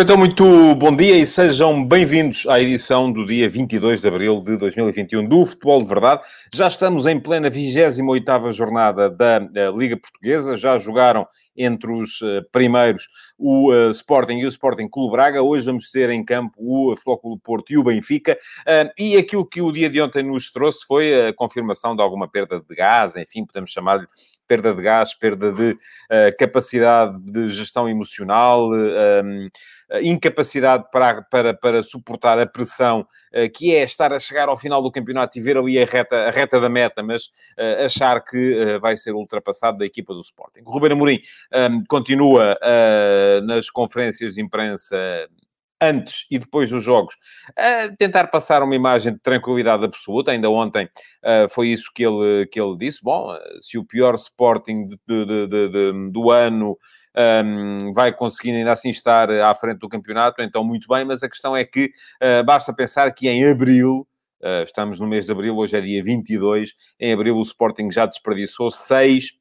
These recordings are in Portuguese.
Ora, então, muito bom dia e sejam bem-vindos à edição do dia 22 de abril de 2021 do Futebol de Verdade. Já estamos em plena 28ª jornada da uh, Liga Portuguesa, já jogaram entre os uh, primeiros o uh, Sporting e o Sporting Clube Braga. Hoje vamos ter em campo o Flóculo Porto e o Benfica. e aquilo que o dia de ontem nos trouxe foi a confirmação de alguma perda de gás, enfim, podemos chamar-lhe perda de gás, perda de capacidade de gestão emocional, um, incapacidade para, para, para suportar a pressão que é estar a chegar ao final do campeonato e ver ali a reta, a reta da meta, mas achar que vai ser ultrapassado da equipa do Sporting. O Ruben Amorim um, continua uh, nas conferências de imprensa antes e depois dos jogos, tentar passar uma imagem de tranquilidade absoluta. Ainda ontem uh, foi isso que ele, que ele disse. Bom, se o pior Sporting de, de, de, do ano um, vai conseguindo ainda assim estar à frente do campeonato, então muito bem, mas a questão é que uh, basta pensar que em abril. Estamos no mês de abril, hoje é dia 22. Em abril, o Sporting já desperdiçou seis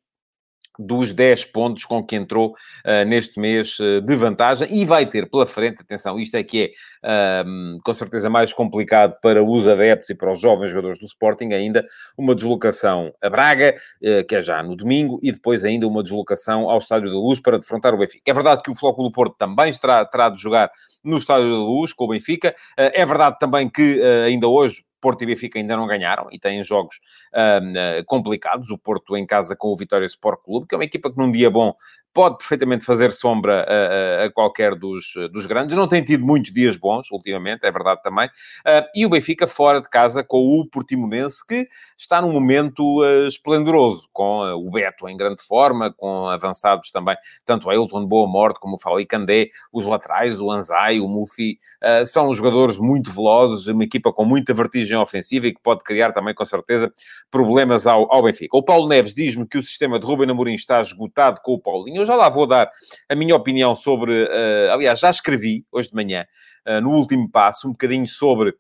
dos 10 pontos com que entrou uh, neste mês uh, de vantagem e vai ter pela frente, atenção, isto é que é uh, com certeza mais complicado para os adeptos e para os jovens jogadores do Sporting, ainda uma deslocação a Braga, eh, que é já no domingo, e depois ainda uma deslocação ao Estádio da Luz para defrontar o Benfica. É verdade que o Flóculo do Porto também terá, terá de jogar no Estádio da Luz com o Benfica, é verdade também que ainda hoje Porto e Benfica ainda não ganharam e têm jogos uh, complicados. O Porto em casa com o Vitória Sport Clube, que é uma equipa que num dia bom pode perfeitamente fazer sombra a, a, a, qualquer dos, dos grandes. Não tem tido muitos dias bons, ultimamente, é verdade também. Uh, e o Benfica fora de casa com o Portimonense, que está num momento uh, esplendoroso, com uh, o Beto em grande forma, com avançados também, tanto Ailton Boa Morte como o Fali Candé, os laterais, o Anzai, o Mufi, são jogadores muito velozes, uma equipa com muita vertigem ofensiva e que pode criar também, com certeza, problemas ao, ao Benfica. O Paulo Neves diz-me que o sistema de Ruben Amorim está esgotado com o Paulinho eu já lá vou dar a minha opinião sobre. Uh, aliás, já escrevi hoje de manhã, uh, no último passo, um bocadinho sobre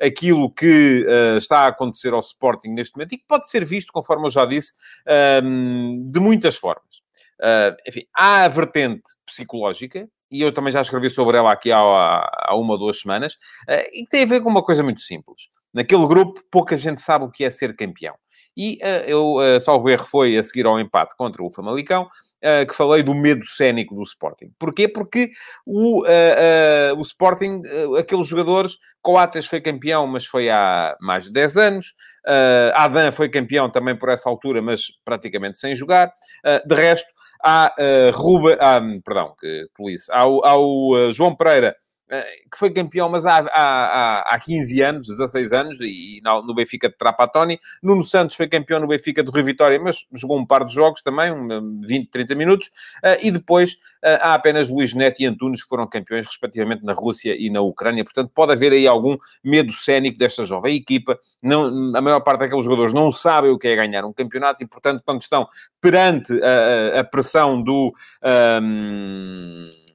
aquilo que uh, está a acontecer ao Sporting neste momento e que pode ser visto, conforme eu já disse, ehm, de muitas formas. enfim, há a vertente psicológica, e eu também já escrevi sobre ela aqui há, há uma ou duas semanas, e que tem a ver com uma coisa muito simples. Naquele grupo, pouca gente sabe o que é ser campeão. E uh, eu, uh, salvo erro, foi a seguir ao empate contra o Famalicão, uh, que falei do medo cénico do Sporting. Porquê? Porque o, uh, o Sporting, aqueles jogadores, Coates foi campeão, mas foi há mais de 10 anos. Adam foi campeão também por essa altura, mas praticamente sem jogar. de resto, há uh, Ruba, ah, perdão, que polícia, há, há o João Pereira eh, que foi campeão, mas há, há, há 15 anos, 16 anos, e no Benfica de Trapatoni. Nuno Santos foi campeão no Benfica do Rio Vitória, mas jogou um par de jogos também, 20, 30 minutos. Eh, e depois eh, há apenas Luís Neto e Antunes que foram campeões, respectivamente, na Rússia e na Ucrânia. Portanto, pode haver aí algum medo cénico desta jovem equipa. Não, a maior parte daqueles jogadores não sabem o que é ganhar um campeonato e, portanto, quando estão perante a, a pressão do... Um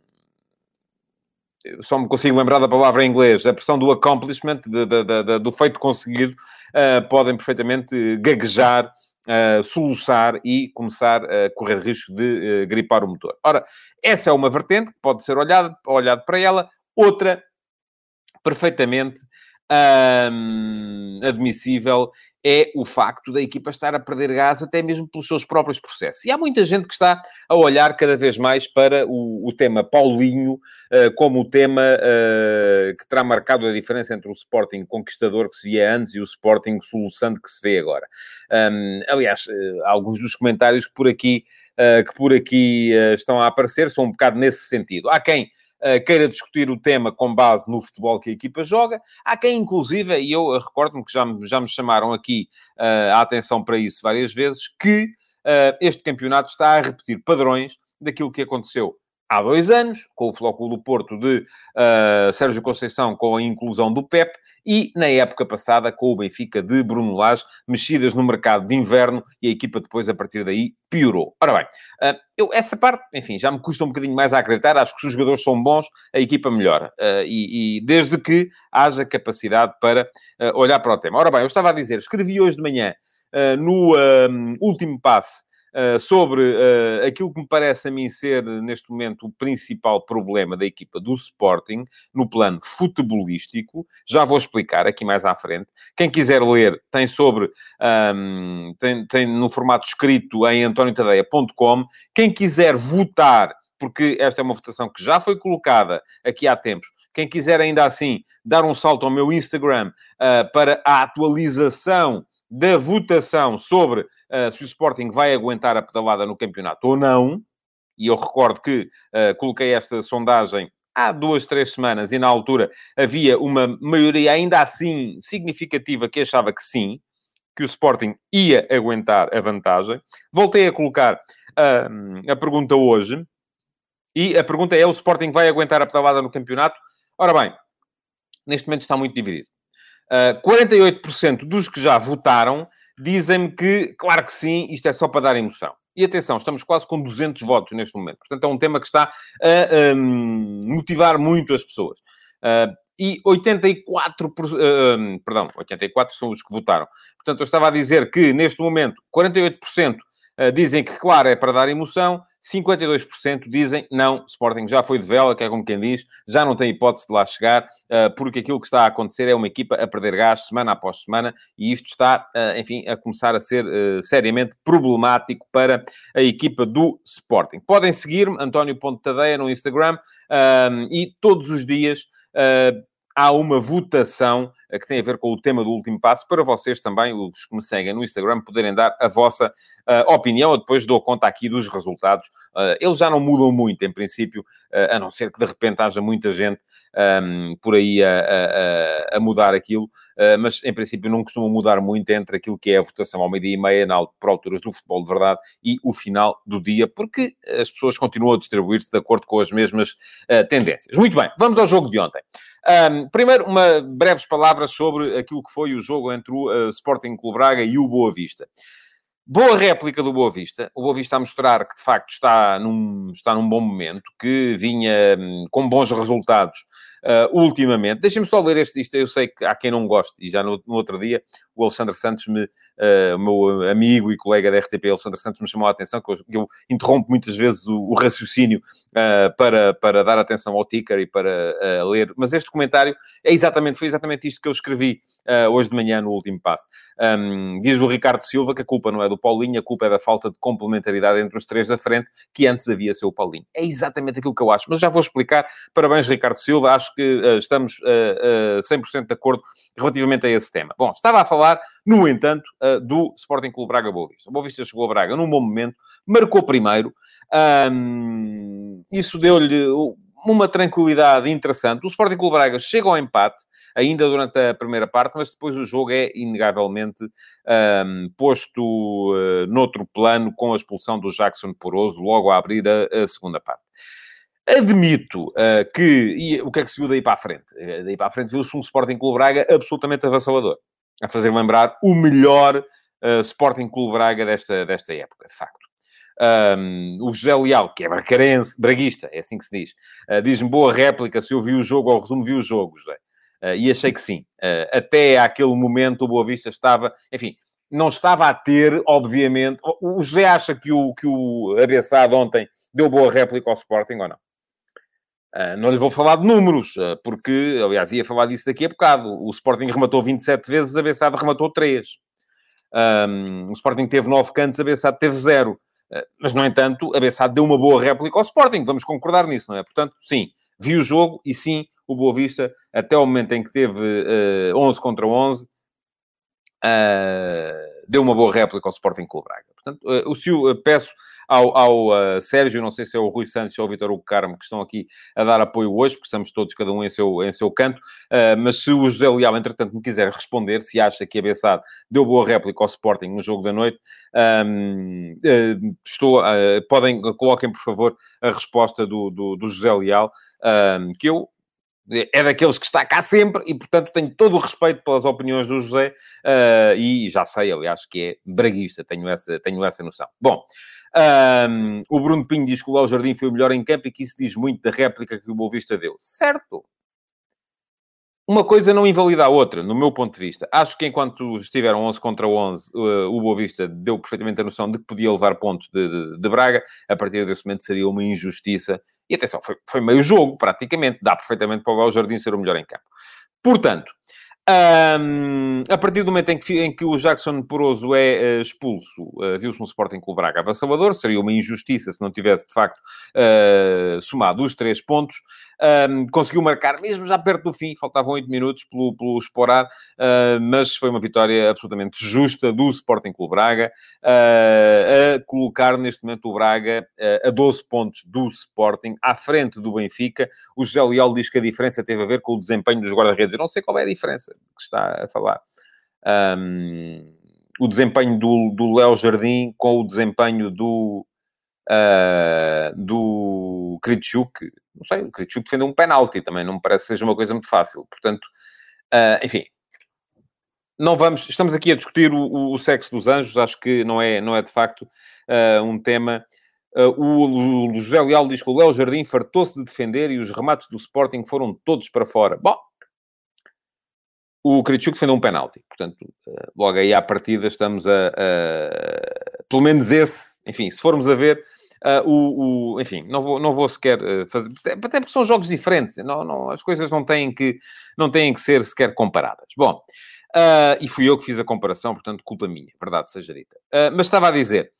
só me consigo lembrar da palavra em inglês, a pressão do accomplishment, de, de, de, do feito conseguido, uh, podem perfeitamente gaguejar, uh, soluçar e começar a correr risco de uh, gripar o motor. Ora, essa é uma vertente que pode ser olhada, olhado para ela, outra perfeitamente admissível é o facto da equipa estar a perder gás até mesmo pelos seus próprios processos. E há muita gente que está a olhar cada vez mais para o, o tema Paulinho uh, como o tema uh, que terá marcado a diferença entre o Sporting conquistador que se via antes e o Sporting soluçante que se vê agora. Um, aliás, uh, alguns dos comentários que por aqui, que por aqui estão a aparecer são um bocado nesse sentido. Há quem queira discutir o tema com base no futebol que a equipa joga. Há quem, inclusive, e eu recordo-me que já, já me chamaram aqui uh, a atenção para isso várias vezes, que uh, este campeonato está a repetir padrões daquilo que aconteceu há dois anos, com o Flóculo do Porto de uh, Sérgio Conceição, com a inclusão do PEP, e na época passada com o Benfica de Bruno Lage, mexidas no mercado de inverno, e a equipa depois, a partir daí, piorou. Ora bem, uh, eu, essa parte, enfim, já me custa um bocadinho mais a acreditar, acho que se os jogadores são bons, a equipa melhora, uh, e, e, desde que haja capacidade para olhar para o tema. Ora bem, eu estava a dizer, escrevi hoje de manhã, no último passe, uh, sobre uh, aquilo que me parece a mim ser, neste momento, o principal problema da equipa do Sporting, no plano futebolístico. Já vou explicar aqui mais à frente. Quem quiser ler, tem sobre, um, tem, tem no formato escrito em antoniotadeia.com. Quem quiser votar, porque esta é uma votação que já foi colocada aqui há tempos, quem quiser ainda assim dar um salto ao meu Instagram uh, para a atualização da votação sobre uh, se o Sporting vai aguentar a pedalada no campeonato ou não, e eu recordo que uh, coloquei esta sondagem há duas, três semanas, e na altura havia uma maioria ainda assim significativa que achava que sim, que o Sporting ia aguentar a vantagem. Voltei a colocar uh, a pergunta hoje, e a pergunta é: o Sporting vai aguentar a pedalada no campeonato? Ora bem, neste momento está muito dividido. Uh, ah, 48% dos que já votaram dizem-me que, claro que sim, isto é só para dar emoção. E atenção, estamos quase com 200 votos neste momento. Portanto, é um tema que está a um, motivar muito as pessoas. Uh, e 84%, uh, perdão, 84 são os que votaram. Portanto, eu estava a dizer que, neste momento, 48% uh, dizem que, claro, é para dar emoção, 52% dizem não, Sporting já foi de vela, que é como quem diz, já não tem hipótese de lá chegar, eh, porque aquilo que está a acontecer é uma equipa a perder gás semana após semana e isto está, eh, enfim, a começar a ser eh, seriamente problemático para a equipa do Sporting. Podem seguir-me, António Ponte Tadeia, no Instagram e todos os dias há uma votação eh, que tem a ver com o tema do último passo, para vocês também, os que me seguem no Instagram, poderem dar a vossa uh, opinião. Eu depois dou conta aqui dos resultados. Uh, eles já não mudam muito, em princípio, uh, a não ser que de repente haja muita gente um, por aí a, a, a mudar aquilo, mas em princípio não costuma mudar muito entre aquilo que é a votação ao meio-dia e meia, na, por alturas do futebol de verdade, e o final do dia, porque as pessoas continuam a distribuir-se de acordo com as mesmas tendências. Muito bem, vamos ao jogo de ontem. Um, primeiro, uma breves palavras sobre aquilo que foi o jogo entre o uh, Sporting Clube Braga e o Boa Vista. Boa réplica do Boa Vista. O Boa Vista a mostrar que, de facto, está num, está num bom momento, que vinha um, com bons resultados uh, ultimamente. Deixem-me só ler este, isto, eu sei que há quem não goste, e já no, no outro dia o Alexandre Santos, me, uh, o meu amigo e colega da RTP, Alexandre Santos, me chamou a atenção, que eu, eu interrompo muitas vezes o, o raciocínio uh, para, para dar atenção ao ticker e para uh, ler, mas este comentário é exatamente, foi exatamente isto que eu escrevi hoje de manhã no último passo. Um, diz o Ricardo Silva que a culpa não é do Paulinho, a culpa é da falta de complementaridade entre os três da frente, que antes havia seu Paulinho. É exatamente aquilo que eu acho, mas já vou explicar. Parabéns, Ricardo Silva, acho que estamos uh, 100% de acordo relativamente a esse tema. Bom, estava a falar falar, no entanto, do Sporting Clube Braga Boa Vista. O Boa Vista chegou a Braga num bom momento, marcou primeiro, um, isso deu-lhe uma tranquilidade interessante. O Sporting Clube Braga chega ao empate, ainda durante a primeira parte, mas depois o jogo é inegavelmente um, posto uh, noutro plano com a expulsão do Jackson Poroso logo a abrir a, a segunda parte. Admito uh, que... E o que é que se viu daí para a frente? Uh, daí para a frente viu-se um Sporting Clube Braga absolutamente avassalador a fazer lembrar o melhor uh, Sporting Clube Braga desta, desta época, de facto. Um, o José Leal, que é bracarense, braguista, é assim que se diz, uh, diz-me boa réplica se eu vi o jogo, ou resumo, vi o jogo, José. Uh, e achei que sim. Uh, até aquele momento o Boa Vista estava, enfim, não estava a ter, obviamente. O José acha que o, que o Abeçado ontem deu boa réplica ao Sporting ou não? Uh, não lhe vou falar de números, uh, porque, aliás, ia falar disso daqui a bocado. O Sporting rematou 27 vezes, a Bessade rematou 3. Um, o Sporting teve 9 cantos, a Bessade teve 0. Uh, mas, no entanto, a Bessade deu uma boa réplica ao Sporting. Vamos concordar nisso, não é? Portanto, sim, vi o jogo e sim, o Boa Vista, até o momento em que teve uh, 11 contra 11, deu uma boa réplica ao Sporting Clube Braga. Portanto, o, se, peço ao, ao uh, Sérgio, não sei se é o Rui Santos ou o Vitor Hugo Carmo, que estão aqui a dar apoio hoje, porque estamos todos, cada um em seu, em seu canto. Uh, mas se o José Leal, entretanto, me quiser responder, se acha que a Bessade deu boa réplica ao Sporting no jogo da noite, um, uh, estou, podem, coloquem, por favor, a resposta do, do, do José Leal, um, que eu é daqueles que está cá sempre e, portanto, tenho todo o respeito pelas opiniões do José uh, e já sei, aliás, que é braguista, tenho essa, tenho essa noção. Bom, um, o Bruno Pinho diz que o Léo Jardim foi o melhor em campo e que isso diz muito da réplica que o Boa Vista deu. Certo, uma coisa não invalida a outra, no meu ponto de vista. Acho que enquanto estiveram 11 contra 11, uh, o Boa Vista deu perfeitamente a noção de que podia levar pontos de, de, de Braga. A partir desse momento seria uma injustiça. E atenção, foi, foi meio jogo, praticamente. Dá perfeitamente para o Gal Jardim ser o melhor em campo. Portanto, um, a partir do momento em que, em que o Jackson Poroso é uh, expulso, uh, viu-se um Sporting com o Braga avassalador. Seria uma injustiça se não tivesse, de facto, uh, somado os três pontos um, conseguiu marcar, mesmo já perto do fim, faltavam 8 minutos pelo, pelo Esporar, mas foi uma vitória absolutamente justa do Sporting Clube Braga, a colocar neste momento o Braga a 12 pontos do Sporting, à frente do Benfica. O José Leal diz que a diferença teve a ver com o desempenho dos guarda-redes. Eu não sei qual é a diferença que está a falar. Um, o desempenho do, Léo Jardim com o desempenho do, uh, do Kritschuk, não sei, o Kritschuk defendeu um penalti também, não me parece que seja uma coisa muito fácil. Portanto, uh, enfim, não vamos, estamos aqui a discutir o, o, sexo dos anjos, acho que não é, não é de facto uh, um tema. Uh, o, o, José Leal diz que o Léo Jardim fartou-se de defender e os remates do Sporting foram todos para fora. Bom, o Kritschuk defendeu um penalti, portanto, uh, logo aí à partida estamos a, a, Pelo menos esse, enfim, se formos a ver, Uh, o, o, enfim, não vou, não vou sequer uh, fazer, até porque são jogos diferentes, não, não, as coisas não têm, que, não têm que ser sequer comparadas. Bom, e fui eu que fiz a comparação, portanto, culpa minha, verdade seja dita. mas estava a dizer,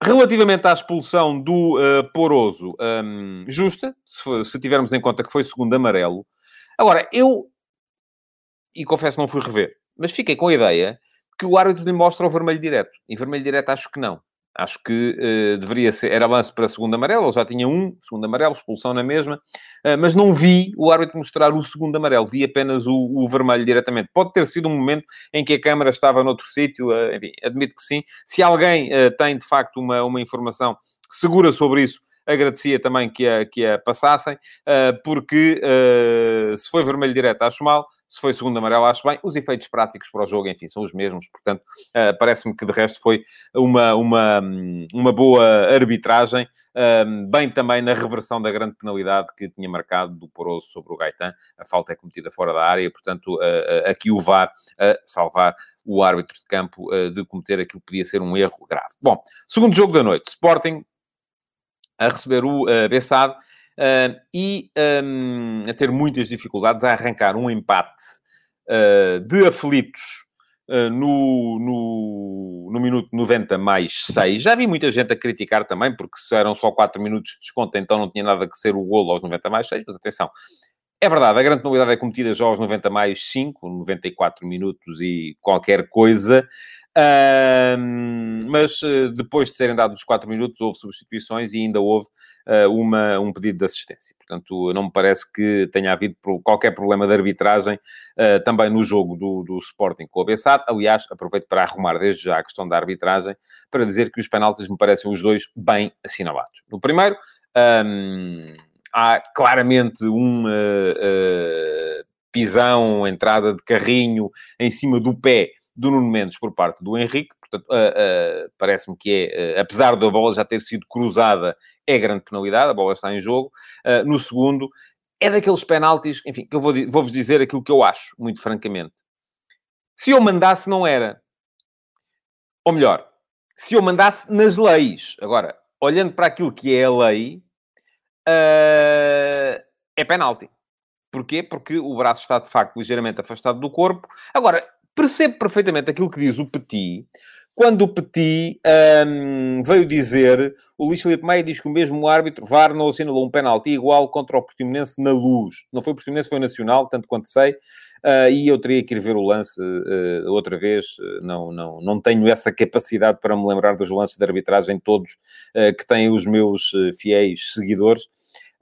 relativamente à expulsão do Poroso, um, justa, se, for, se tivermos em conta que foi segundo amarelo. Agora, eu, e confesso não fui rever, mas fiquei com a ideia que o árbitro lhe mostra o vermelho direto. Em vermelho direto acho que não. Acho que uh, deveria ser, era lance para segundo amarelo, ele já tinha um, segundo amarelo, expulsão na mesma, uh, mas não vi o árbitro mostrar o segundo amarelo, vi apenas o, o, vermelho diretamente. Pode ter sido um momento em que a câmara estava noutro sítio, uh, enfim, admito que sim. Se alguém tem, de facto, uma, uma informação segura sobre isso, agradecia também que a, que a passassem, porque se foi vermelho direto, acho mal, se foi segundo amarelo, acho bem. Os efeitos práticos para o jogo, enfim, são os mesmos. Portanto, uh, parece-me que de resto foi uma, uma, uma boa arbitragem. Uh, bem também na reversão da grande penalidade que tinha marcado do Poroso sobre o Gaetan. A falta é cometida fora da área. Portanto, uh, aqui o VAR a salvar o árbitro de campo de cometer aquilo que podia ser um erro grave. Bom, segundo jogo da noite. Sporting a receber o uh, Bessade uh, e um, a ter muitas dificuldades a arrancar um empate uh, de aflitos uh, no, no, no, minuto 90 mais 6. Já vi muita gente a criticar também, porque se eram só 4 minutos de desconto, então não tinha nada que ser o golo aos 90 mais 6, mas atenção. É verdade, a grande novidade é cometida já aos 90 mais 5, 94 minutos e qualquer coisa. Uh, mas uh, depois de serem dados os 4 minutos, houve substituições e ainda houve uh, uma, um pedido de assistência. Portanto, não me parece que tenha havido qualquer problema de arbitragem ah, também no jogo do, do Sporting com o Bessat. Aliás, aproveito para arrumar desde já a questão da arbitragem para dizer que os penaltis me parecem os dois bem assinalados. No primeiro, um, há claramente um uh, pisão, entrada de carrinho em cima do pé do Nuno Mendes por parte do Henrique. Portanto, uh, uh, parece-me que é, uh, apesar da bola já ter sido cruzada, é grande penalidade, a bola está em jogo. no segundo, é daqueles penaltis, enfim, que eu vou, vou-vos dizer aquilo que eu acho, muito francamente. Se eu mandasse, não era. Ou melhor, se eu mandasse nas leis. Agora, olhando para aquilo que é a lei, é penalti. Porquê? Porque o braço está, de facto, ligeiramente afastado do corpo. Agora, percebo perfeitamente aquilo que diz o Petit, quando o Petit um, veio dizer, o Luís Filipe Maia diz que o mesmo árbitro, VAR, não assinalou um penalti igual contra o Portimonense na luz. Não foi o Portimonense, foi o Nacional, tanto quanto sei. Uh, e eu teria que ir ver o lance uh, outra vez. não, não, não tenho essa capacidade para me lembrar dos lances de arbitragem todos que têm os meus fiéis seguidores.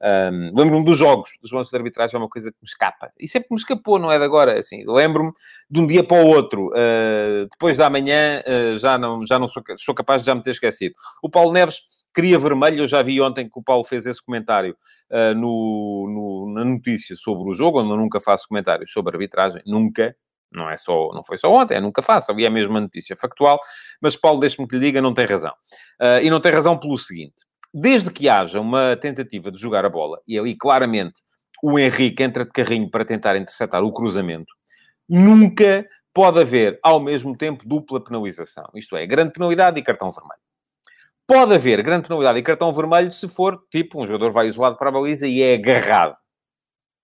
Um, lembro-me dos jogos, dos lances de arbitragem é uma coisa que me escapa. E sempre me escapou, não é de agora. Assim, lembro-me de um dia para o outro, uh, depois da manhã, uh, já não, já não sou, sou capaz de já me ter esquecido. O Paulo Neves queria vermelho, eu já vi ontem que o Paulo fez esse comentário uh, no, no, na notícia sobre o jogo, onde eu nunca faço comentários sobre arbitragem, nunca. Não, é só, não foi só ontem, é nunca faço, havia a mesma notícia factual, mas Paulo, deixe-me que lhe diga, não tem razão. e não tem razão pelo seguinte desde que haja uma tentativa de jogar a bola, e ali claramente o Henrique entra de carrinho para tentar interceptar o cruzamento, nunca pode haver, ao mesmo tempo, dupla penalização. Isto é, grande penalidade e cartão vermelho. Pode haver grande penalidade e cartão vermelho se for, tipo, um jogador vai isolado para a baliza e é agarrado.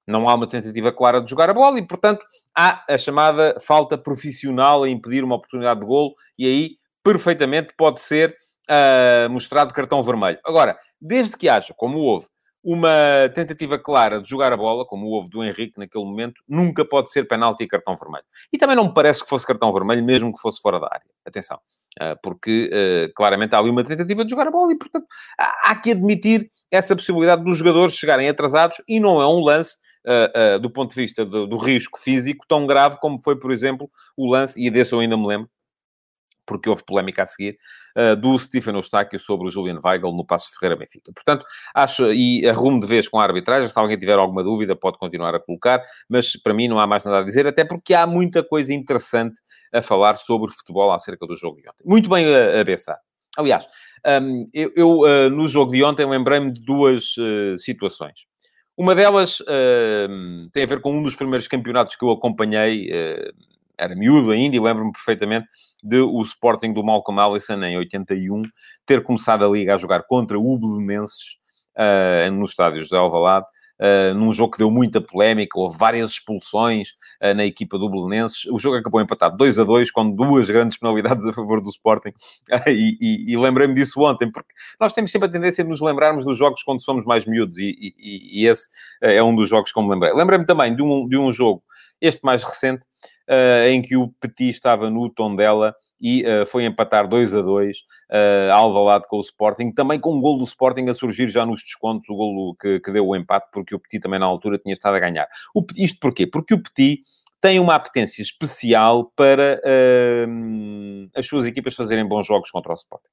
Não há uma tentativa clara de jogar a bola e, portanto, há a chamada falta profissional a impedir uma oportunidade de golo e aí, perfeitamente, pode ser uh, mostrado cartão vermelho. Agora, desde que haja, como houve, uma tentativa clara de jogar a bola, como houve do Henrique naquele momento, nunca pode ser penalti e cartão vermelho. E também não me parece que fosse cartão vermelho, mesmo que fosse fora da área. Atenção. Uh, porque uh, claramente há ali uma tentativa de jogar a bola e, portanto, há, que admitir essa possibilidade dos jogadores chegarem atrasados e não é um lance do ponto de vista do, do, risco físico tão grave como foi, por exemplo, o lance, e desse eu ainda me lembro, porque houve polémica a seguir, uh, do Stephen Eustáquio sobre o Julian Weigl no Passo de Ferreira Benfica. Portanto, acho, e arrumo de vez com a arbitragem, se alguém tiver alguma dúvida pode continuar a colocar, mas para mim não há mais nada a dizer, até porque há muita coisa interessante a falar sobre futebol acerca do jogo de ontem. Muito bem a, a Bessa. Aliás, um, eu, eu uh, no jogo de ontem lembrei-me de duas uh, situações. Uma delas uh, tem a ver com um dos primeiros campeonatos que eu acompanhei, era miúdo ainda, e lembro-me perfeitamente de o Sporting do Malcolm Allison em 81 ter começado a liga a jogar contra o Belenenses uh, nos estádios de Alvalade. Uh, num jogo que deu muita polémica, houve várias expulsões uh, na equipa do Belenenses. O jogo acabou empatado 2 a 2, com duas grandes penalidades a favor do Sporting. E, e, e lembrei-me disso ontem, porque nós temos sempre a tendência de nos lembrarmos dos jogos quando somos mais miúdos, e, e, esse é um dos jogos que me lembrei. Lembrei-me também de um, de um jogo, este mais recente, em que o Petit estava no tom dela e uh, foi empatar 2 a 2 uh, Alvalade com o Sporting, também com um gol do Sporting a surgir já nos descontos, o golo que, que deu o empate, porque o Petit também na altura tinha estado a ganhar. O, isto porquê? Porque o Petit tem uma apetência especial para uh, as suas equipas fazerem bons jogos contra o Sporting.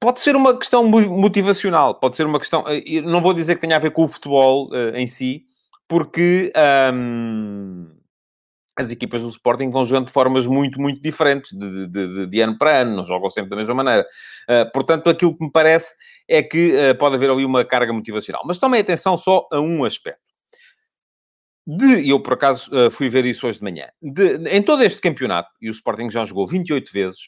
Pode ser uma questão motivacional, pode ser uma questão. Não vou dizer que tenha a ver com o futebol em si, porque um, as equipas do Sporting vão jogando de formas muito, muito diferentes, de, de, de ano para ano, não jogam sempre da mesma maneira. Uh, portanto, aquilo que me parece é que uh, pode haver ali uma carga motivacional. Mas tomem atenção só a um aspecto. De, eu, por acaso, uh, fui ver isso hoje de manhã. De, em todo este campeonato, e o Sporting já jogou 28 vezes,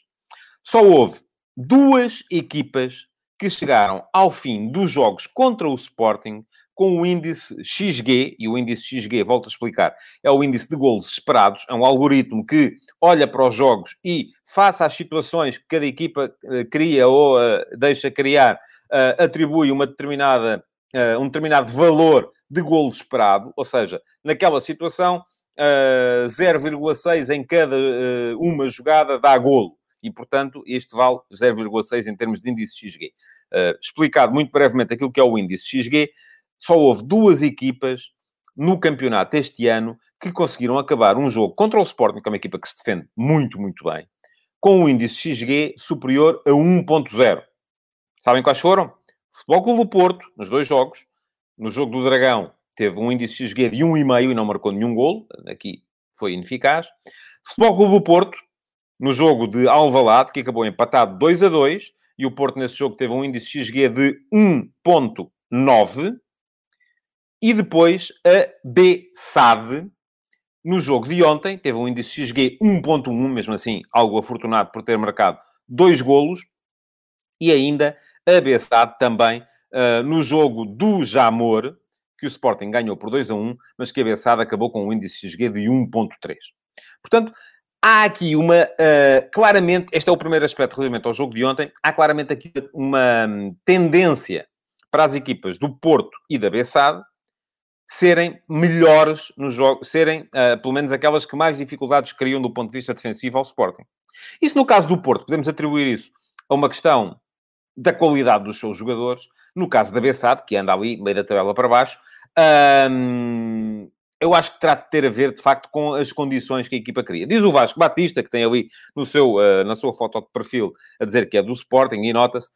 só houve duas equipas que chegaram ao fim dos jogos contra o Sporting com o índice XG, e o índice XG, volto a explicar, é o índice de golos esperados, é um algoritmo que olha para os jogos e, face às situações que cada equipa uh, cria ou uh, deixa criar, uh, atribui uma determinada, um determinado valor de golo esperado, ou seja, naquela situação, 0,6 em cada uma jogada dá golo. E, portanto, este vale 0,6 em termos de índice XG. explicado muito brevemente aquilo que é o índice XG, só houve duas equipas no campeonato este ano que conseguiram acabar um jogo contra o Sporting, que é uma equipa que se defende muito, muito bem, com um índice XG superior a 1.0. Sabem quais foram? Futebol Clube do Porto, nos dois jogos. No jogo do Dragão, teve um índice XG de 1,5 e não marcou nenhum golo. Aqui foi ineficaz. Futebol Clube do Porto, no jogo de Alvalade, que acabou empatado 2 a 2, e o Porto nesse jogo teve um índice XG de 1.9. E depois a B-SAD, no jogo de ontem, teve um índice XG 1.1, mesmo assim, algo afortunado por ter marcado dois golos. E ainda a B-SAD também, uh, no jogo do Jamor, que o Sporting ganhou por 2 a 1, mas que a B-SAD acabou com um índice XG de 1.3. Portanto, há aqui uma... Uh, claramente, este é o primeiro aspecto relativamente ao jogo de ontem, há claramente aqui uma hum, tendência para as equipas do Porto e da Bessade serem melhores no jogo, serem, uh, pelo menos, aquelas que mais dificuldades criam do ponto de vista defensivo ao Sporting. Isso no caso do Porto, podemos atribuir isso a uma questão da qualidade dos seus jogadores. No caso da Bessade, que anda ali, meio da tabela para baixo, um, eu acho que terá de ter a ver, de facto, com as condições que a equipa cria. Diz o Vasco Batista, que tem ali no seu, uh, na sua foto de perfil a dizer que é do Sporting, e nota-se,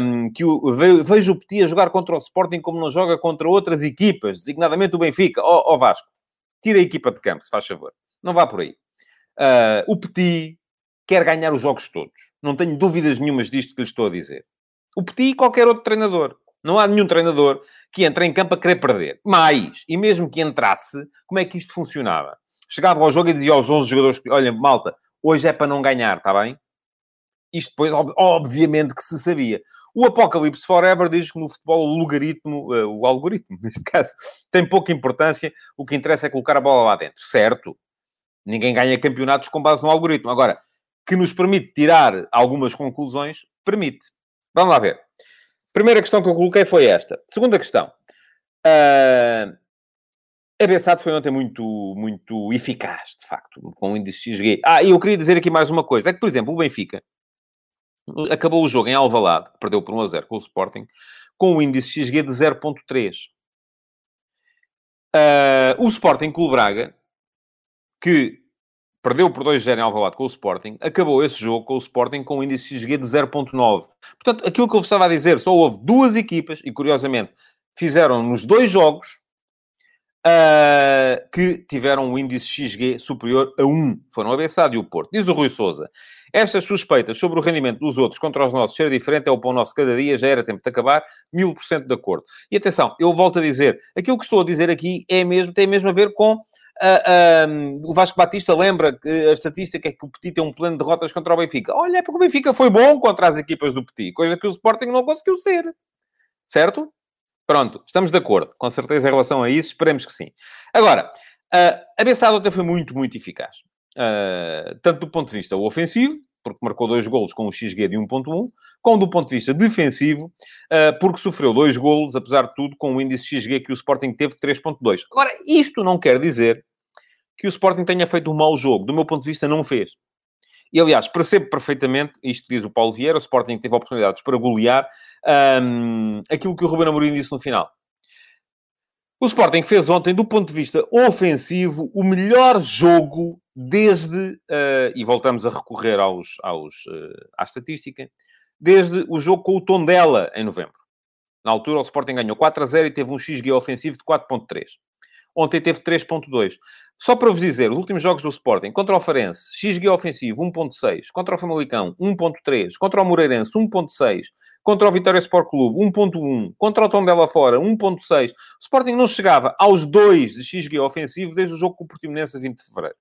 um, que o, vejo o Petit a jogar contra o Sporting como não joga contra outras equipas, designadamente o Benfica. Ó oh, oh, Vasco, tira a equipa de campo, se faz favor. Não vá por aí. Uh, o Petit quer ganhar os jogos todos. Não tenho dúvidas nenhumas disto que lhe estou a dizer. O Petit e qualquer outro treinador. Não há nenhum treinador que entre em campo a querer perder. Mais, e mesmo que entrasse, como é que isto funcionava? Chegava ao jogo e dizia aos 11 jogadores: Olha, malta, hoje é para não ganhar, está bem? Isto depois, obviamente, que se sabia. O Apocalipse Forever diz que no futebol o logaritmo, uh, o algoritmo, neste caso, tem pouca importância. O que interessa é colocar a bola lá dentro. Certo. Ninguém ganha campeonatos com base no algoritmo. Agora, que nos permite tirar algumas conclusões, permite. Vamos lá ver. Primeira questão que eu coloquei foi esta. Segunda questão. Uh, a Bessade foi ontem muito, muito eficaz, de facto, com o índice XG. Ah, e eu queria dizer aqui mais uma coisa. É que, por exemplo, o Benfica acabou o jogo em Alvalade, perdeu por 1 a 0 com o Sporting, com o índice XG de 0.3. Uh, o Sporting Clube Braga, que perdeu por 2-0 em Alvalade com o Sporting, acabou esse jogo com o Sporting com um índice XG de 0.9. Portanto, aquilo que eu vos estava a dizer, só houve duas equipas, e curiosamente, fizeram nos dois jogos, uh, que tiveram um índice XG superior a 1. Foram a Bessade e o Porto. Diz o Rui Souza. Estas suspeitas sobre o rendimento dos outros contra os nossos ser diferente é o pão nosso cada dia, já era tempo de acabar, mil por cento de acordo. E atenção, eu volto a dizer, aquilo que estou a dizer aqui é mesmo, tem mesmo a ver com Uh, uh, o Vasco Batista lembra que a estatística é que o Petit tem um plano de derrotas contra o Benfica. Olha, é porque o Benfica foi bom contra as equipas do Petit, coisa que o Sporting não conseguiu ser. Certo? Pronto, estamos de acordo, com certeza em relação a isso, esperemos que sim. Agora, uh, a Bessada ontem foi muito, muito eficaz. tanto do ponto de vista ofensivo, porque marcou dois golos com um XG de 1.1, como do ponto de vista defensivo, uh, porque sofreu dois golos, apesar de tudo, com o índice XG que o Sporting teve 3.2. Agora, isto não quer dizer que o Sporting tenha feito um mau jogo. Do meu ponto de vista, não fez. E, aliás, percebo perfeitamente, isto diz o Paulo Vieira, o Sporting teve oportunidades para golear um, aquilo que o Ruben Amorim disse no final. O Sporting fez ontem, do ponto de vista ofensivo, o melhor jogo desde, uh, e voltamos a recorrer aos, aos, uh, à estatística, desde o jogo com o Tondela, em novembro. Na altura, o Sporting ganhou 4 a 0 e teve um XG ofensivo de 4.3. Ontem teve 3.2. Só para vos dizer, os últimos jogos do Sporting, contra o Farense, XG ofensivo 1.6, contra o Famalicão 1.3, contra o Moreirense 1.6, contra o Vitória Sport Clube 1.1, contra o Tondela fora 1.6. O Sporting não chegava aos 2 de XG ofensivo desde o jogo com o Portimonense a 20 de Fevereiro.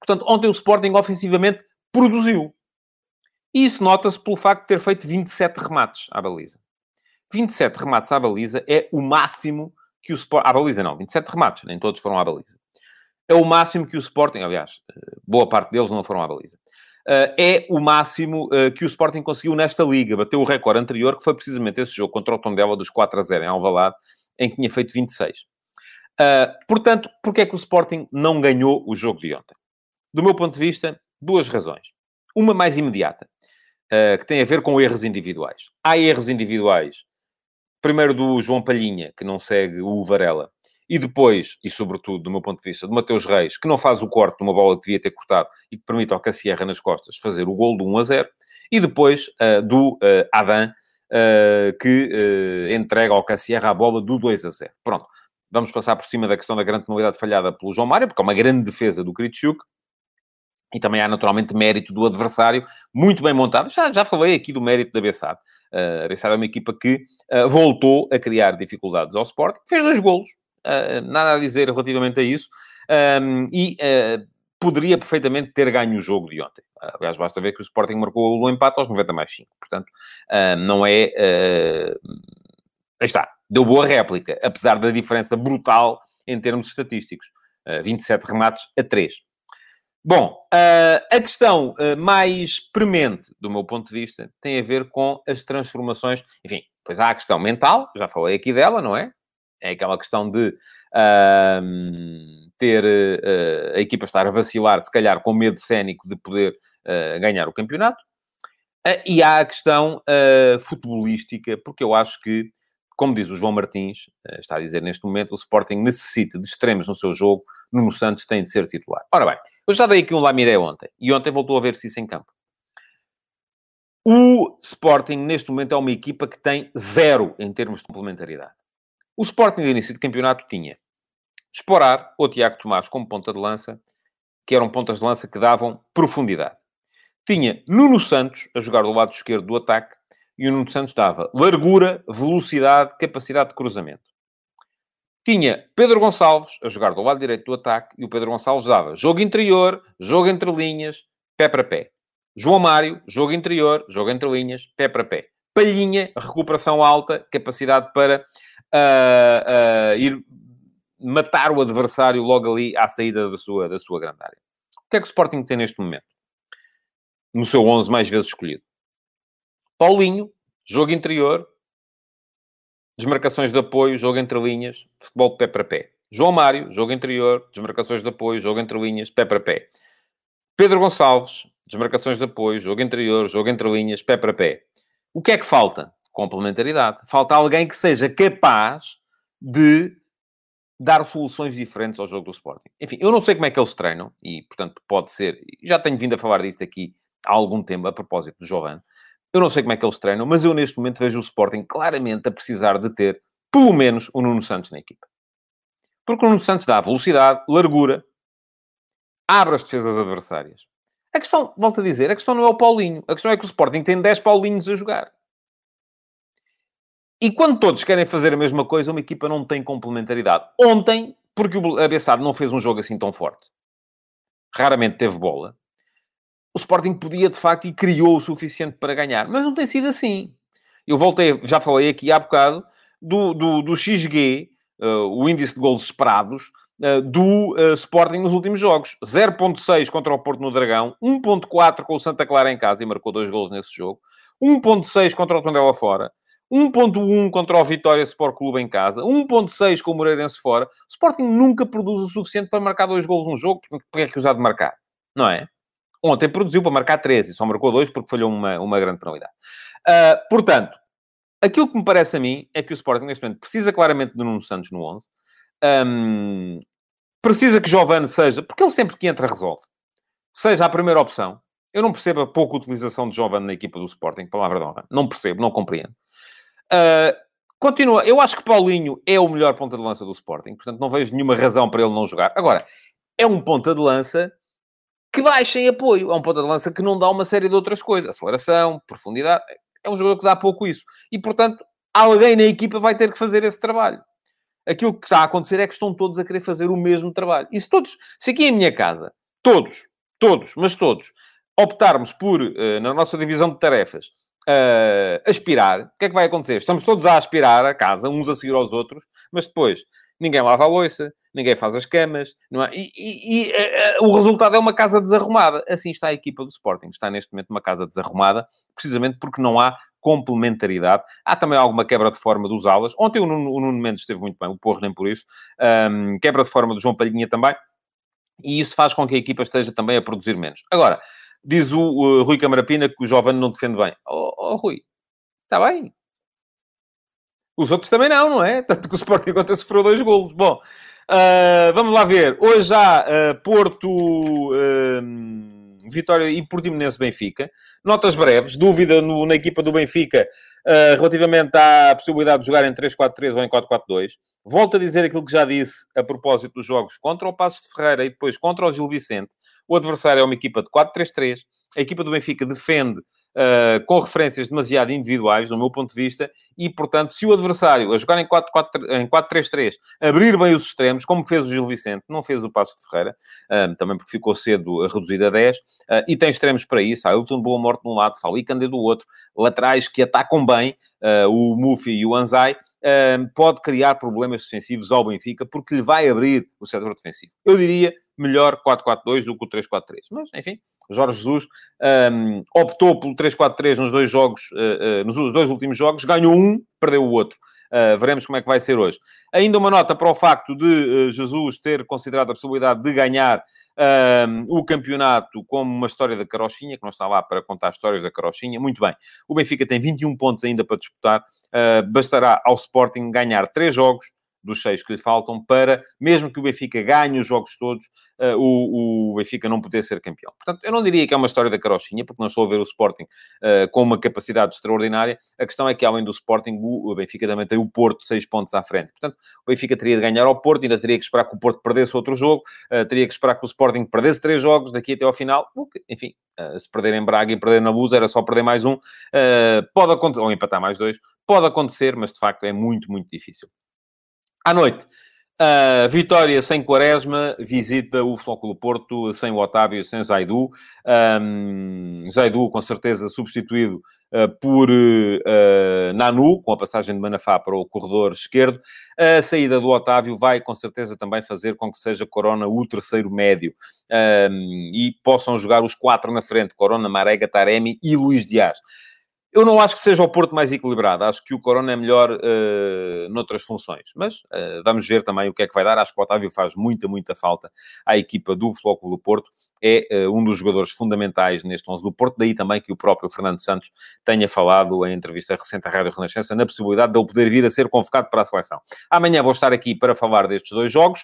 Portanto, ontem o Sporting ofensivamente produziu. E isso nota-se pelo facto de ter feito 27 remates à baliza. 27 remates à baliza é o máximo que o Sporting... À baliza não, 27 remates, nem todos foram à baliza. É o máximo que o Sporting... Aliás, eh, boa parte deles não foram à baliza. Uh, é o máximo uh, que o Sporting conseguiu nesta Liga. Bateu o recorde anterior, que foi precisamente esse jogo contra o Tondela dos 4 a 0 em Alvalade, em que tinha feito 26. Uh, portanto, porquê é que o Sporting não ganhou o jogo de ontem? Do meu ponto de vista, duas razões. Uma mais imediata que tem a ver com erros individuais. Há erros individuais, primeiro do João Palhinha, que não segue o Varela, e depois, e sobretudo, do meu ponto de vista, do Mateus Reis, que não faz o corte de uma bola que devia ter cortado e que permite ao Cassierra nas costas fazer o gol do 1 a 0, e depois uh, do uh, Adam, uh, que entrega ao Cassierra a bola do 2 a 0. Pronto, vamos passar por cima da questão da grande penalidade falhada pelo João Mário, porque é uma grande defesa do Kritschuk, e também há naturalmente mérito do adversário, muito bem montado. Já, já falei aqui do mérito da Bessade. Uh, a Bessade é uma equipa que uh, voltou a criar dificuldades ao Sport, fez dois golos, uh, nada a dizer relativamente a isso, um, e uh, poderia perfeitamente ter ganho o jogo de ontem. Aliás, basta ver que o Sporting marcou o empate aos 90 mais 5. Portanto, não é... Aí está, deu boa réplica, apesar da diferença brutal em termos estatísticos. 27 remates a 3. Bom, uh, a questão uh, mais premente, do meu ponto de vista, tem a ver com as transformações. Enfim, pois há a questão mental, já falei aqui dela, não é? É aquela questão de uh, ter uh, a equipa estar a vacilar, se calhar com medo cénico de poder uh, ganhar o campeonato. E há a questão futebolística, porque eu acho que, como diz o João Martins, está a dizer neste momento, o Sporting necessita de extremos no seu jogo, Nuno Santos tem de ser titular. Ora bem, eu já dei aqui um Lamiré ontem, e ontem voltou a ver-se isso em campo. O Sporting, neste momento, é uma equipa que tem zero em termos de complementaridade. O Sporting, no início de campeonato, tinha Esporar ou Tiago Tomás como ponta de lança, que eram pontas de lança que davam profundidade. Tinha Nuno Santos a jogar do lado esquerdo do ataque e o Nuno Santos dava largura, velocidade, capacidade de cruzamento. Tinha Pedro Gonçalves a jogar do lado direito do ataque e o Pedro Gonçalves dava jogo interior, jogo entre linhas, pé para pé. João Mário, jogo interior, jogo entre linhas, pé para pé. Palhinha, recuperação alta, capacidade para uh, uh, ir matar o adversário logo ali à saída da sua, da sua grande área. O que é que o Sporting tem neste momento? No seu 11 mais vezes escolhido. Paulinho, jogo interior, desmarcações de apoio, jogo entre linhas, futebol de pé para pé. João Mário, jogo interior, desmarcações de apoio, jogo entre linhas, pé para pé. Pedro Gonçalves, desmarcações de apoio, jogo interior, jogo entre linhas, pé para pé. O que é que falta? Complementaridade. Falta alguém que seja capaz de dar soluções diferentes ao jogo do Sporting. Enfim, eu não sei como é que eles treinam, e portanto pode ser, já tenho vindo a falar disto aqui há algum tempo, a propósito do Jovan, eu não sei como é que eles treinam, mas eu neste momento vejo o Sporting claramente a precisar de ter, pelo menos, o Nuno Santos na equipa. Porque o Nuno Santos dá velocidade, largura, abre as defesas adversárias. A questão, volto a dizer, a questão não é o Paulinho. A questão é que o Sporting tem 10 Paulinhos a jogar. E quando todos querem fazer a mesma coisa, uma equipa não tem complementaridade. Ontem, porque o Abessado não fez um jogo assim tão forte, raramente teve bola, o Sporting podia, de facto, e criou o suficiente para ganhar. Mas não tem sido assim. Eu voltei, já falei aqui há bocado, do, do, do XG, uh, o índice de gols esperados, uh, do uh, Sporting nos últimos jogos. 0.6 contra o Porto no Dragão, 1.4 com o Santa Clara em casa, e marcou dois gols nesse jogo, 1.6 contra o Tondela fora, 1.1 contra o Vitória Sport Clube em casa, 1.6 com o Moreirense fora. O Sporting nunca produz o suficiente para marcar dois gols num jogo, porque é que usar de marcar? Não é? Ontem produziu para marcar 13 e só marcou dois porque falhou uma, uma grande penalidade. Uh, portanto, aquilo que me parece a mim é que o Sporting neste momento precisa claramente de Nuno Santos no 11. Um, precisa que Giovane seja, porque ele sempre que entra resolve, seja a primeira opção. Eu não percebo a pouca utilização de Giovane na equipa do Sporting, palavra de honra. Não percebo, não compreendo. Uh, continua. Eu acho que Paulinho é o melhor ponta de lança do Sporting, portanto não vejo nenhuma razão para ele não jogar. Agora, é um ponta de lança que baixa em apoio. É um ponta de lança que não dá uma série de outras coisas. Aceleração, profundidade. É um jogador que dá pouco isso. E, portanto, alguém na equipa vai ter que fazer esse trabalho. Aquilo que está a acontecer é que estão todos a querer fazer o mesmo trabalho. E se todos, se aqui em minha casa, todos, todos, mas todos, optarmos por, uh, na nossa divisão de tarefas, uh, aspirar, o que é que vai acontecer? Estamos todos a aspirar a casa, uns a seguir aos outros, mas depois ninguém lava a louça, ninguém faz as camas, não é? E, e, e uh, o resultado é uma casa desarrumada. Assim está a equipa do Sporting. Está neste momento uma casa desarrumada, precisamente porque não há complementaridade. Há também alguma quebra de forma dos alas. Ontem o Nuno, o Nuno Mendes esteve muito bem, o Porro nem por isso. Um, quebra de forma do João Palhinha também. E isso faz com que a equipa esteja também a produzir menos. Agora, Diz o, Rui Camarapina que o jovem não defende bem. Oh, oh, Rui, está bem. Os outros também não, não é? Tanto que o Sporting ontem sofreu dois golos. Bom, uh, vamos lá ver. Hoje há uh, Porto, uh, Vitória e Portimonense Benfica. Notas breves. Dúvida no, na equipa do Benfica relativamente à possibilidade de jogar em 3-4-3 ou em 4-4-2. Volto a dizer aquilo que já disse a propósito dos jogos contra o Passo de Ferreira e depois contra o Gil Vicente. O adversário é uma equipa de 4-3-3. A equipa do Benfica defende uh, com referências demasiado individuais, do meu ponto de vista, e, portanto, se o adversário, a jogar em 4-3-3, abrir bem os extremos, como fez o Gil Vicente, não fez o Passo de Ferreira, uh, também porque ficou cedo reduzido a 10, uh, e tem extremos para isso. Há Hilton Boa Morte de um lado, Fali Candé do outro, laterais que atacam bem, o Mufi e o Anzai, pode criar problemas defensivos ao Benfica, porque lhe vai abrir o setor defensivo. Eu diria melhor 4-4-2 do que o 3-4-3. Mas, enfim, Jorge Jesus um, optou pelo 3-4-3 nos dois jogos, uh, uh, nos dois últimos jogos, ganhou um, perdeu o outro. Uh, veremos como é que vai ser hoje. Ainda uma nota para o facto de Jesus ter considerado a possibilidade de ganhar o campeonato como uma história da carochinha, que não está lá para contar histórias da carochinha. Muito bem. O Benfica tem 21 pontos ainda para disputar. Uh, bastará ao Sporting ganhar três jogos dos seis que lhe faltam, para, mesmo que o Benfica ganhe os jogos todos, uh, o, o, Benfica não poder ser campeão. Portanto, eu não diria que é uma história da carochinha, porque não estou a ver o Sporting uh, com uma capacidade extraordinária. A questão é que, além do Sporting, o, Benfica também tem o Porto seis pontos à frente. Portanto, o Benfica teria de ganhar ao Porto, ainda teria que esperar que o Porto perdesse outro jogo, uh, teria que esperar que o Sporting perdesse três jogos daqui até ao final. Enfim, se perder em Braga e perder na Luz, era só perder mais um. pode acontecer, ou empatar mais dois. Pode acontecer, mas de facto é muito, muito difícil. À noite, a Vitória sem Quaresma visita o Flóculo Porto sem o Otávio, sem Zaidu. Um, Zaidu, com certeza, substituído uh, por uh, Nanu, com a passagem de Manafá para o corredor esquerdo. A saída do Otávio vai, com certeza, também fazer com que seja Corona o terceiro médio. Um, e possam jogar os quatro na frente, Corona, Marega, Taremi e Luís Dias. Eu não acho que seja o Porto mais equilibrado. Acho que o Corona é melhor uh, noutras funções. Mas uh, vamos ver também o que é que vai dar. Acho que o Otávio faz muita, muita falta à equipa do Flóculo do Porto. É uh, um dos jogadores fundamentais neste 11 do Porto. Daí também que o próprio Fernando Santos tenha falado em entrevista recente à Rádio Renascença na possibilidade de ele poder vir a ser convocado para a seleção. Amanhã vou estar aqui para falar destes dois jogos.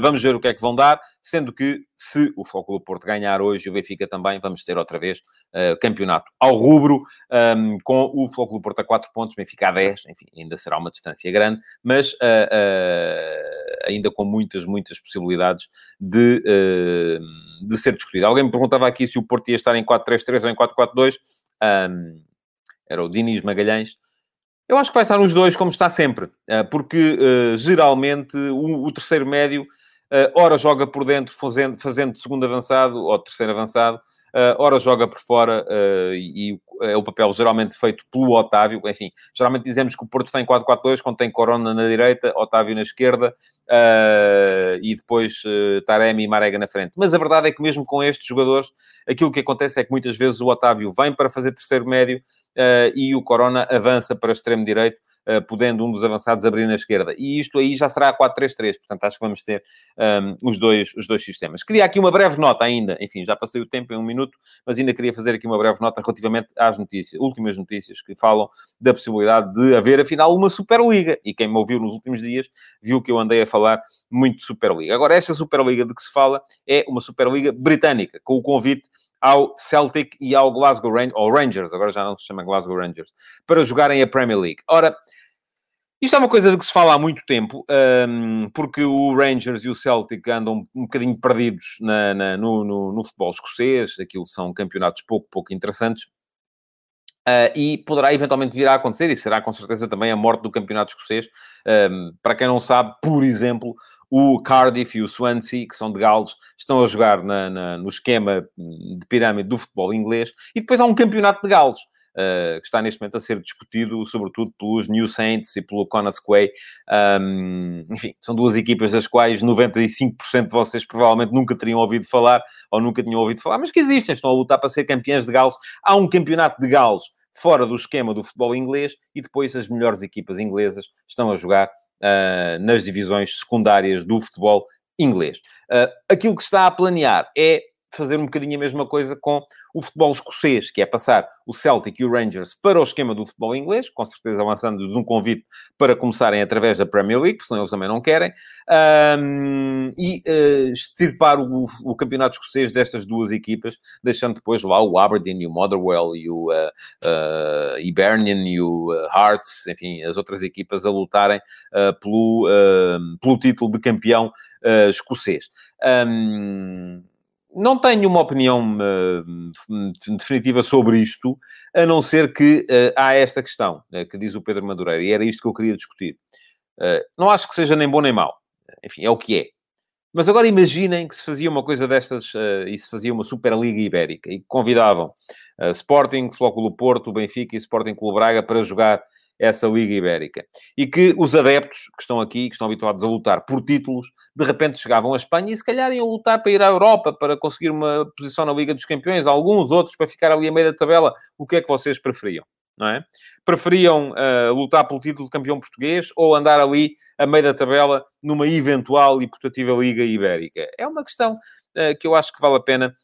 vamos ver o que é que vão dar. Sendo que, se o Flóculo Porto ganhar hoje, o Benfica também, vamos ter outra vez uh, campeonato ao rubro, um, ehm, com o Flóculo Porto a 4 pontos, Benfica a 10, enfim, ainda será uma distância grande, mas uh, uh, ainda com muitas, muitas possibilidades de, de ser discutido. Alguém me perguntava aqui se o Porto ia estar em 4-3-3 ou em 4-4-2. Um, era o Diniz Magalhães. Eu acho que vai estar nos dois, como está sempre, porque geralmente o, o terceiro médio Uh, ora joga por dentro fazendo, fazendo segundo avançado ou terceiro avançado, uh, ora joga por fora uh, e, e, é o papel geralmente feito pelo Otávio. Enfim, geralmente dizemos que o Porto está em 4-4-2 quando tem Corona na direita, Otávio na esquerda e depois Taremi e Marega na frente. Mas a verdade é que mesmo com estes jogadores, aquilo que acontece é que muitas vezes o Otávio vem para fazer terceiro médio e o Corona avança para extremo direito uh, podendo um dos avançados abrir na esquerda. E isto aí já será 4-3-3, portanto acho que vamos ter um, os, dois, os dois sistemas. Queria aqui uma breve nota ainda, enfim, já passei o tempo em um minuto, mas ainda queria fazer aqui uma breve nota relativamente às notícias, últimas notícias que falam da possibilidade de haver, afinal, uma Superliga. E quem me ouviu nos últimos dias viu que eu andei a falar muito Superliga. Agora, esta Superliga de que se fala é uma Superliga britânica, com o convite ao Celtic e ao Glasgow Rangers, ou Rangers, agora já não se chama Glasgow Rangers, para jogarem a Premier League. Ora, isto é uma coisa de que se fala há muito tempo, um, porque o Rangers e o Celtic andam um bocadinho perdidos na, na, no, no, no, futebol escocês, aquilo são campeonatos pouco, pouco interessantes, uh, e poderá eventualmente vir a acontecer, e será com certeza também a morte do campeonato escocês. Um, para quem não sabe, por exemplo, o Cardiff e o Swansea, que são de Gales, estão a jogar na, na, no esquema de pirâmide do futebol inglês. E depois há um campeonato de Gales, uh, que está neste momento a ser discutido, sobretudo pelos New Saints e pelo Connah's Quay. Um, enfim, são duas equipas das quais 95% de vocês provavelmente nunca teriam ouvido falar, ou nunca tinham ouvido falar, mas que existem, estão a lutar para ser campeões de Gales. Há um campeonato de Gales fora do esquema do futebol inglês e depois as melhores equipas inglesas estão a jogar uh, nas divisões secundárias do futebol inglês. Uh, aquilo que está a planear é fazer um bocadinho a mesma coisa com o futebol escocês, que é passar o Celtic e o Rangers para o esquema do futebol inglês, com certeza avançando-lhes um convite para começarem através da Premier League, porque senão eles também não querem, um, e uh, extirpar o, o, campeonato escocês destas duas equipas, deixando depois lá o Aberdeen e o Motherwell e o uh, uh, Hibernian e o Hearts, enfim, as outras equipas a lutarem pelo, pelo título de campeão escocês. Um, não tenho uma opinião uh, definitiva sobre isto, a não ser que uh, há esta questão, uh, que diz o Pedro Madureira, e era isto que eu queria discutir. não acho que seja nem bom nem mau. Enfim, é o que é. Mas agora imaginem que se fazia uma coisa destas e se fazia uma Superliga Ibérica e convidavam Sporting, Flóculo Porto, Benfica e Sporting Clube Braga para jogar essa Liga Ibérica. E que os adeptos que estão aqui, que estão habituados a lutar por títulos, de repente chegavam à Espanha e se calhar iam lutar para ir à Europa, para conseguir uma posição na Liga dos Campeões, alguns outros para ficar ali a meio da tabela. O que é que vocês preferiam? não é? Preferiam uh, lutar pelo título de campeão português ou andar ali a meio da tabela numa eventual e putativa Liga Ibérica? É uma questão uh, que eu acho que vale a pena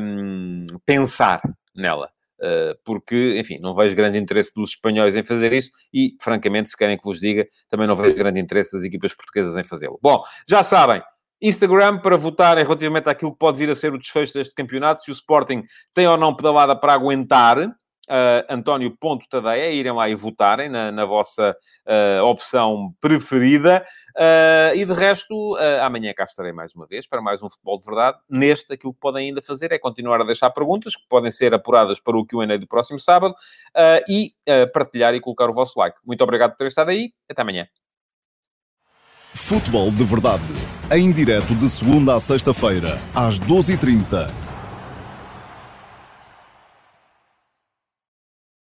um, pensar nela. Uh, porque, enfim, não vejo grande interesse dos espanhóis em fazer isso e, francamente, se querem que vos diga, também não vejo grande interesse das equipas portuguesas em fazê-lo. Bom, já sabem, Instagram para votarem relativamente àquilo que pode vir a ser o desfecho deste campeonato, se o Sporting tem ou não pedalada para aguentar. Uh, António Ponto irem lá e votarem na, na vossa uh, opção preferida. Uh, e de resto, amanhã cá estarei mais uma vez para mais um Futebol de Verdade. Neste, aquilo que podem ainda fazer é continuar a deixar perguntas que podem ser apuradas para o Q&A do próximo sábado e partilhar e colocar o vosso like. Muito obrigado por terem estado aí. Até amanhã. Futebol de Verdade em direto de segunda a sexta-feira, às 12h30